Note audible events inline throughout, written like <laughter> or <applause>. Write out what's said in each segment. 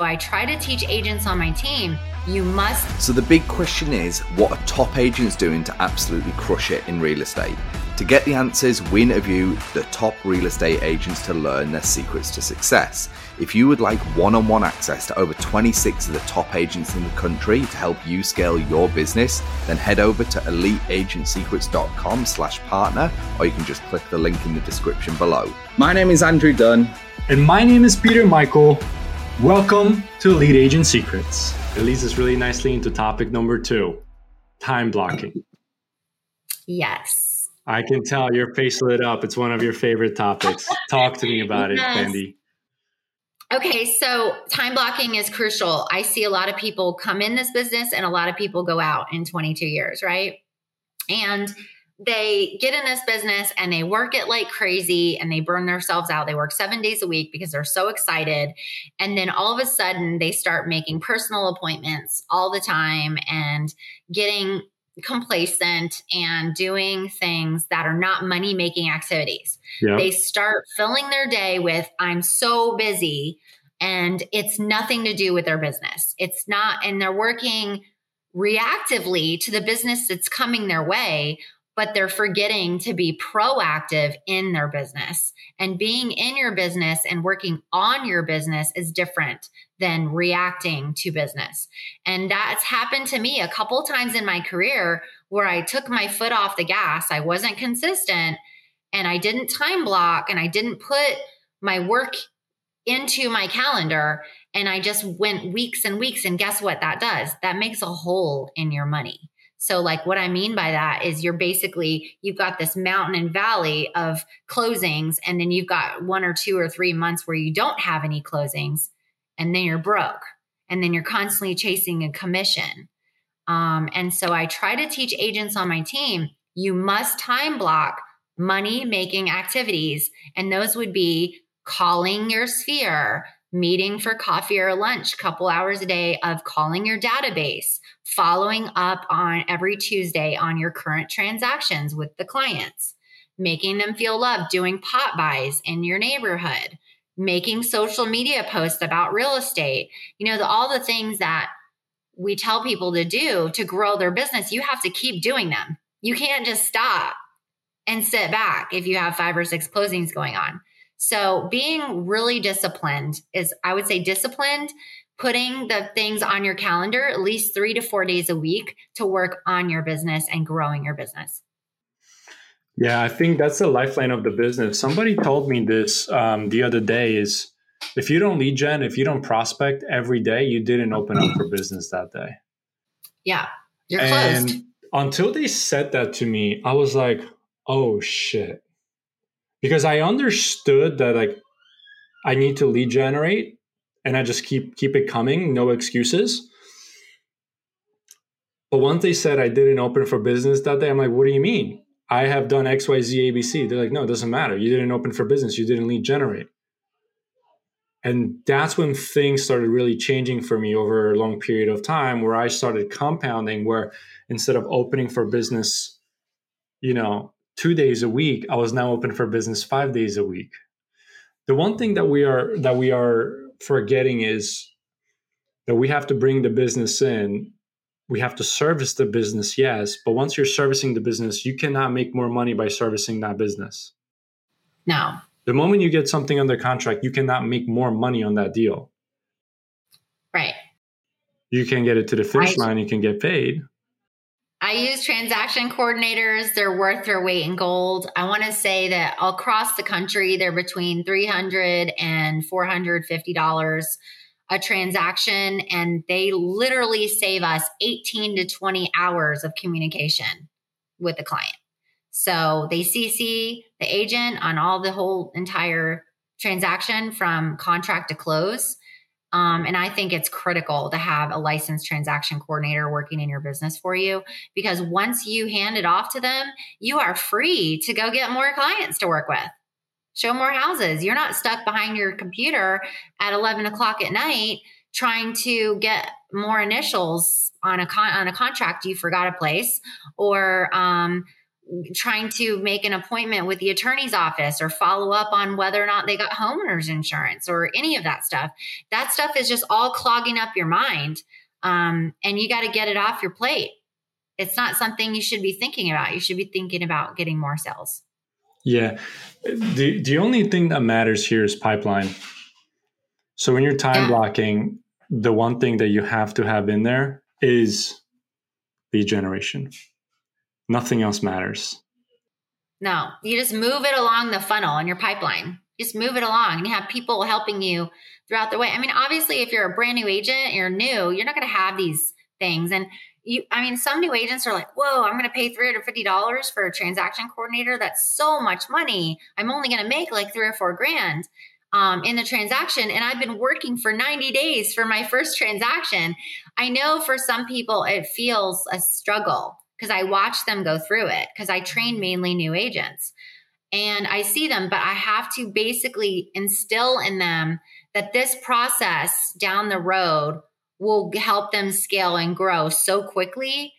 I try to teach agents on my team, you must. So, the big question is what are top agents doing to absolutely crush it in real estate? To get the answers, we interview the top real estate agents to learn their secrets to success. If you would like one on one access to over 26 of the top agents in the country to help you scale your business, then head over to eliteagentsecrets.com slash partner, or you can just click the link in the description below. My name is Andrew Dunn. And my name is Peter Michael. Welcome to Elite Agent Secrets. It leads us really nicely into topic number two time blocking. Yes. I can tell your face lit up. It's one of your favorite topics. <laughs> Talk to me about it, yes. Sandy. Okay, so time blocking is crucial. I see a lot of people come in this business and a lot of people go out in 22 years, right? And they get in this business and they work it like crazy and they burn themselves out. They work seven days a week because they're so excited. And then all of a sudden, they start making personal appointments all the time and getting complacent and doing things that are not money making activities. Yeah. They start filling their day with, I'm so busy. And it's nothing to do with their business. It's not, and they're working reactively to the business that's coming their way but they're forgetting to be proactive in their business. And being in your business and working on your business is different than reacting to business. And that's happened to me a couple times in my career where I took my foot off the gas. I wasn't consistent and I didn't time block and I didn't put my work into my calendar and I just went weeks and weeks. And guess what that does? That makes a hole in your money. So, like, what I mean by that is you're basically, you've got this mountain and valley of closings, and then you've got one or two or three months where you don't have any closings, and then you're broke. And then you're constantly chasing a commission. Um, and so I try to teach agents on my team you must time block money making activities. And those would be calling your sphere, meeting for coffee or lunch, couple hours a day of calling your database, following up on every Tuesday on your current transactions with the clients, making them feel loved, doing pop-bys in your neighborhood, making social media posts about real estate. You know, the, all the things that we tell people to do to grow their business, you have to keep doing them. You can't just stop and sit back if you have five or six closings going on. So, being really disciplined is, I would say, disciplined putting the things on your calendar at least three to four days a week to work on your business and growing your business. Yeah, I think that's the lifeline of the business. Somebody told me this um, the other day is if you don't lead gen, if you don't prospect every day, you didn't open up for business that day. Yeah, you're and closed. Until they said that to me, I was like, oh shit. Because I understood that like I need to lead generate and I just keep keep it coming, no excuses. But once they said I didn't open for business that day, I'm like, what do you mean? I have done X, Y, Z, ABC. They're like, no, it doesn't matter. You didn't open for business. You didn't lead generate. And that's when things started really changing for me over a long period of time where I started compounding where instead of opening for business, you know, two days a week, I was now open for business five days a week. The one thing that we are that we are forgetting is that we have to bring the business in. We have to service the business yes but once you're servicing the business you cannot make more money by servicing that business. No. The moment you get something under contract you cannot make more money on that deal. Right. You can get it to the finish line you can get paid I use transaction coordinators. They're worth their weight in gold. I want to say that across the country, they're between $300 and $450 a transaction. And they literally save us 18 to 20 hours of communication with the client. So they CC the agent on all the whole entire transaction from contract to close. Um, and I think it's critical to have a licensed transaction coordinator working in your business for you because once you hand it off to them, you are free to go get more clients to work with, show more houses. You're not stuck behind your computer at 11 o'clock at night trying to get more initials on a con- on a contract you forgot a place or um, trying to make an appointment with the attorney's office or follow up on whether or not they got homeowners insurance or any of that stuff. That stuff is just all clogging up your mind. Um, and you got to get it off your plate. It's not something you should be thinking about. You should be thinking about getting more sales. Yeah. The, the only thing that matters here is pipeline. So when you're time yeah. blocking, the one thing that you have to have in there is lead generation. Nothing else matters. No, you just move it along the funnel in your pipeline. Just move it along and you have people helping you throughout the way. I mean, obviously, if you're a brand new agent, you're new, you're not going to have these things. And you, I mean, some new agents are like, whoa, I'm going to pay $350 for a transaction coordinator. That's so much money. I'm only going to make like three or four grand um, in the transaction. And I've been working for 90 days for my first transaction. I know for some people it feels a struggle because I watch them go through it because I train mainly new agents and I see them, but I have to basically instill in them that this process down the road will help them scale and grow so quickly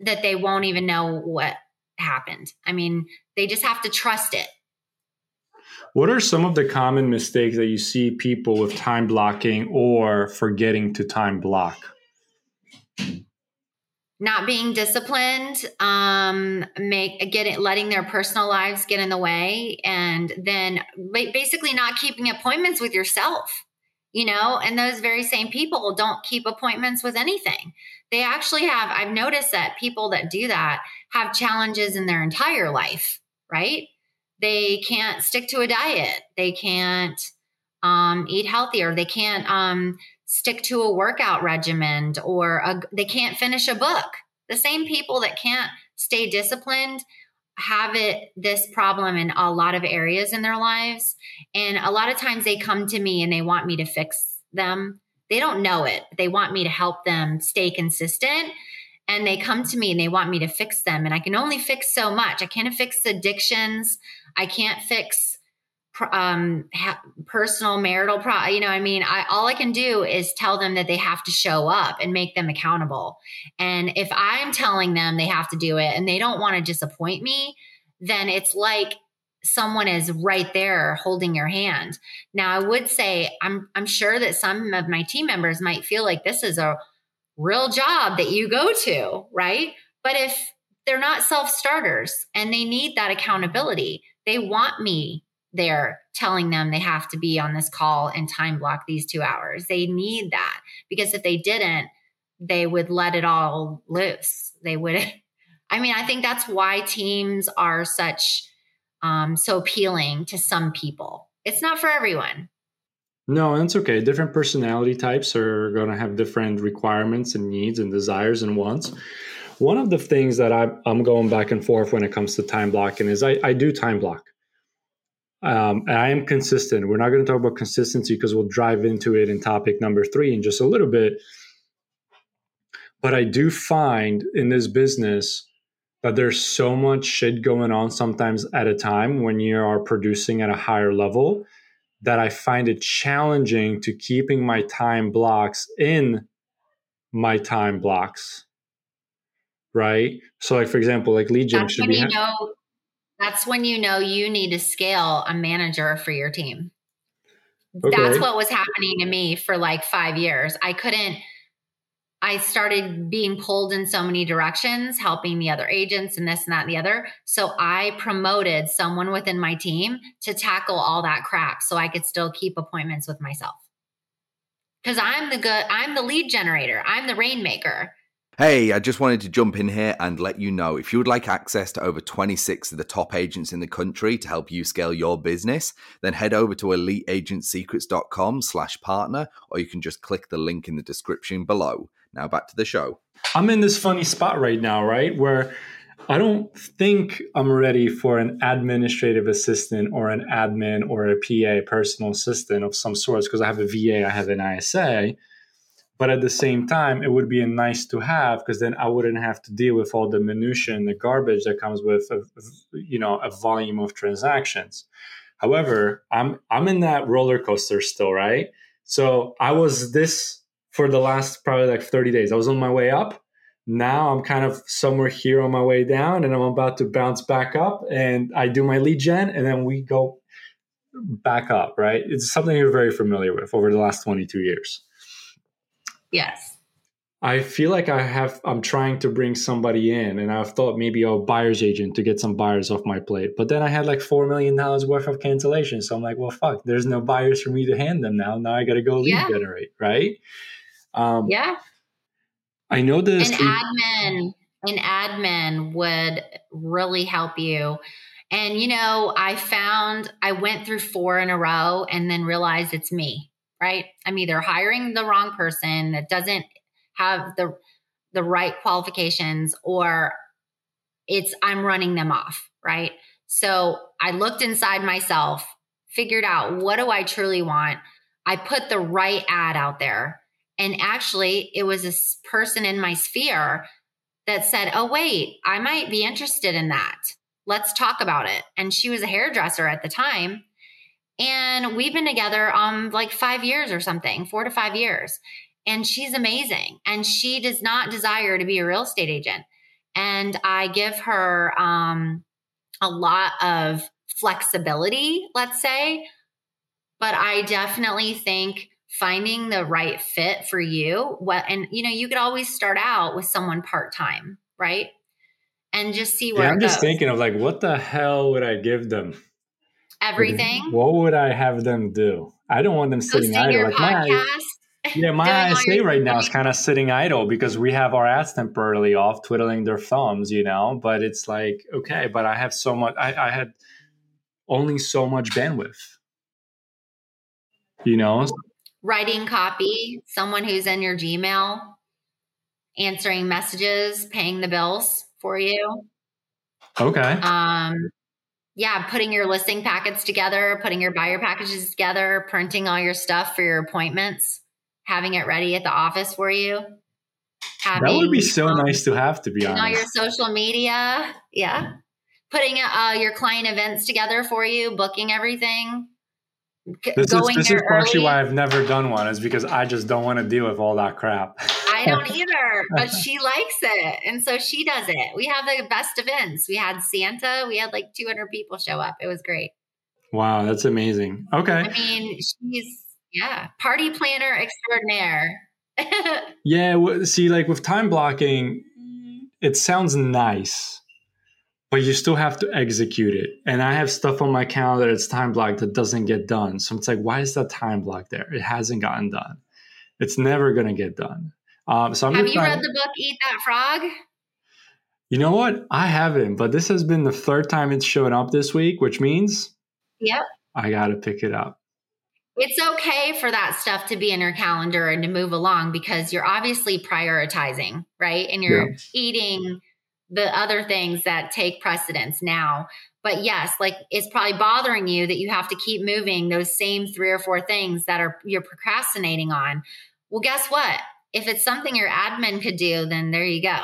that they won't even know what happened. I mean, they just have to trust it what are some of the common mistakes that you see people with time blocking or forgetting to time block? Not being disciplined, um, make getting letting their personal lives get in the way, and then basically not keeping appointments with yourself. You know, and those very same people don't keep appointments with anything. They actually have. I've noticed that people that do that have challenges in their entire life, right? they can't stick to a diet. They can't um, eat healthier. They can't um, stick to a workout regimen or a, they can't finish a book. The same people that can't stay disciplined have it this problem in a lot of areas in their lives. And a lot of times they come to me and they want me to fix them. They don't know it. They want me to help them stay consistent. And they come to me and they want me to fix them. And i can only fix so much. I can't fix addictions. I can't fix um ha- personal marital pro you know i mean i all i can do is tell them that they have to show up and make them accountable. And if i'm telling them they have to do it and they don't want to disappoint me then it's like someone is right there holding your hand. Now i would say i'm i'm sure that some of my team members might feel like this is a real job that you go to right? But if they're not self starters and they need that accountability they want me there telling them they have to be on this call and time block these two hours. They need that because if they didn't, they would let it all loose. They would. <laughs> I mean, I think that's why teams are such um, so appealing to some people. It's not for everyone. No, that's okay. Different personality types are going to have different requirements and needs and desires and wants. One of the things that I, am going back and forth when it comes to time blocking is I, I do time block. Um, and I am consistent. We're not going to talk about consistency because we'll drive into it in topic number three in just a little bit. But I do find in this business that there's so much shit going on sometimes at a time when you are producing at a higher level that I find it challenging to keeping my time blocks in my time blocks right? So, like for example, like lead gen should be. You know, that's when you know you need to scale a manager for your team. Okay. That's what was happening to me for like five years. I couldn't. I started being pulled in so many directions, helping the other agents and this and that and the other. So I promoted someone within my team to tackle all that crap so I could still keep appointments with myself. Because I'm the good, I'm the lead generator, I'm the rainmaker. Hey, I just wanted to jump in here and let you know if you would like access to over 26 of the top agents in the country to help you scale your business, then head over to eliteagentsecrets.com slash partner, or you can just click the link in the description below. Now back to the show. I'm in this funny spot right now, right? Where I don't think I'm ready for an administrative assistant or an admin or a PA, personal assistant of some sort, because I have a VA, I have an ISA but at the same time it would be a nice to have because then i wouldn't have to deal with all the minutia and the garbage that comes with a, you know a volume of transactions however i'm i'm in that roller coaster still right so i was this for the last probably like 30 days i was on my way up now I'm kind of somewhere here on my way down and I'm about to bounce back up and I do my lead gen and then we go back up, right? It's something you're very familiar with over the last 22 years. Yes. I feel like I have I'm trying to bring somebody in and I've thought maybe a buyer's agent to get some buyers off my plate. But then I had like four million dollars worth of cancellations. So I'm like, well fuck, there's no buyers for me to hand them now. Now I gotta go lead yeah. generate, right? Um, yeah. I know this. An admin, an admin would really help you. And you know, I found I went through four in a row and then realized it's me, right? I'm either hiring the wrong person that doesn't have the the right qualifications or it's I'm running them off, right? So I looked inside myself, figured out what do I truly want. I put the right ad out there and actually, it was this person in my sphere that said, Oh, wait, I might be interested in that. Let's talk about it. And she was a hairdresser at the time. And we've been together um like five years or something, four to five years. And she's amazing. And she does not desire to be a real estate agent. And I give her um a lot of flexibility, let's say. But I definitely think finding the right fit for you what and you know you could always start out with someone part-time right and just see where yeah, i'm just thinking of like what the hell would i give them everything. what would i have them do? I don't want them sitting idle. Like my yeah <laughs> my ISA right now is kind of sitting idle because we have our ads temporarily off twiddling their thumbs you know? But it's like okay but i have so much i, I had only so much bandwidth. You know? Writing copy, someone who's in your Gmail, answering messages, paying the bills for you. Okay. Um, yeah, putting your listing packets together, putting your buyer packages together, printing all your stuff for your appointments, having it ready at the office for you. Having, that would be so um, nice to have, to be honest. All your social media, yeah. Putting uh, your client events together for you, booking everything this is this is partially why I've never done one is because I just don't want to deal with all that crap. I don't <laughs> either, but she likes it, and so she does it. We have the best events. We had Santa. We had like 200 people show up. It was great. Wow, that's amazing. Okay. I mean, she's yeah, party planner extraordinaire. <laughs> yeah, see, like with time blocking, it sounds nice but you still have to execute it. And I have stuff on my calendar it's time blocked that doesn't get done. So it's like, why is that time block there? It hasn't gotten done. It's never going to get done. Um, so I'm have you read the book Eat That Frog? You know what? I haven't, but this has been the third time it's shown up this week, which means yep, I got to pick it up. It's okay for that stuff to be in your calendar and to move along because you're obviously prioritizing, right? And you're yeah. eating the other things that take precedence now. But yes, like it's probably bothering you that you have to keep moving those same three or four things that are you're procrastinating on. Well, guess what? If it's something your admin could do, then there you go.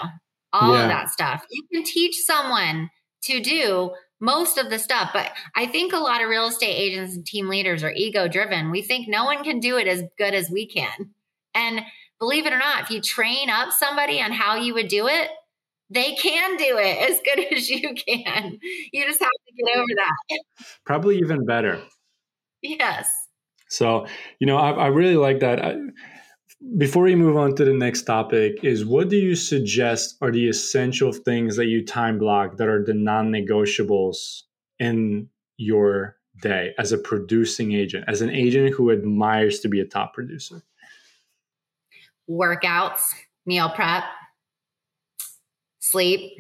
All yeah. of that stuff. You can teach someone to do most of the stuff. But I think a lot of real estate agents and team leaders are ego driven. We think no one can do it as good as we can. And believe it or not, if you train up somebody on how you would do it, they can do it as good <laughs> as you can. You just have to get over that. Probably even better. Yes. So, you know, I, I really like that. I, before we move on to the next topic, is what do you suggest are the essential things that you time block that are the non negotiables in your day as a producing agent, as an agent who admires to be a top producer? Workouts, meal prep, sleep,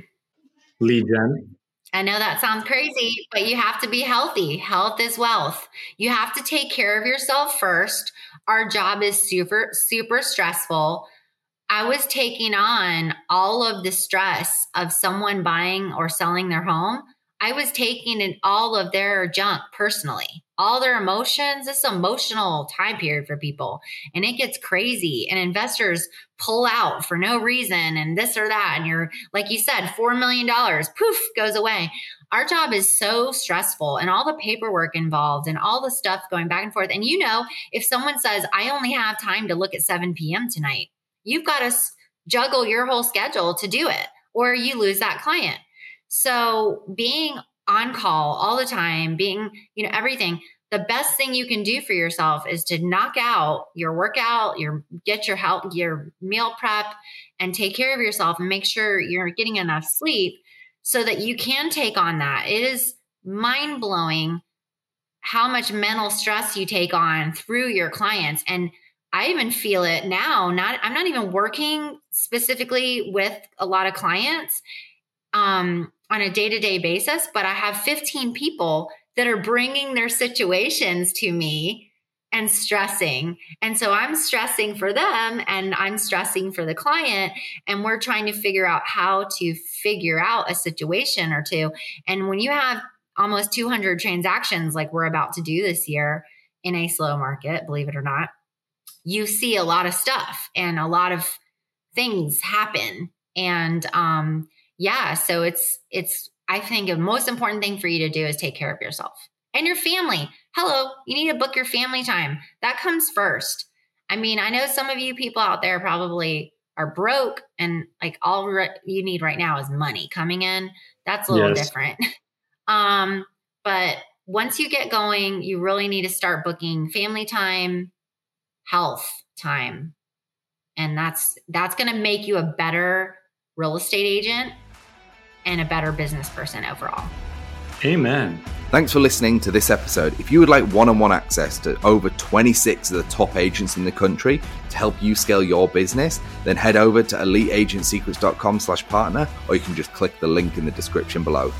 lead gen. I know that sounds crazy, but you have to be healthy. Health is wealth. You have to take care of yourself first. Our job is super, super stressful. I was taking on all of the stress of someone buying or selling their home. I was taking in all of their junk personally all their emotions. This emotional time period for people and it gets crazy and investors pull out for no reason and this or that. And you're, like you said, $4 million, poof, goes away. Our job is so stressful and all the paperwork involved and all the stuff going back and forth. And you know, if someone says, I only have time to look at 7 p.m. tonight, you've got to juggle your whole schedule to do it or you lose that client. So being on call all the time, being, you know, everything, the best thing you can do for yourself is to knock out your workout, your get your health, your meal prep and take care of yourself and make sure you're getting enough sleep so that you can take on that. It is mind blowing how much mental stress you take on through your clients and I even feel it now. Not I'm not even working specifically with a lot of clients um, on a day to day basis, but I have 15 people that are bringing their situations to me and stressing. And so I'm stressing for them and I'm stressing for the client. And we're trying to figure out how to figure out a situation or two. And when you have almost 200 transactions like we're about to do this year in a slow market, believe it or not, you see a lot of stuff and a lot of things happen. And um, yeah, so it's it's I think the most important thing for you to do is take care of yourself and your family. Hello, you need to book your family time. That comes first. I mean, I know some of you people out there probably are broke and like all re- you need right now is money coming in. That's a little yes. different. <laughs> um, but once you get going, you really need to start booking family time, health time. And that's that's going to make you a better real estate agent and a better business person overall. Amen. Thanks for listening to this episode. If you would like one-on-one access to over 26 of the top agents in the country to help you scale your business, then head over to eliteagentsecrets.com slash partner, or you can just click the link in the description below.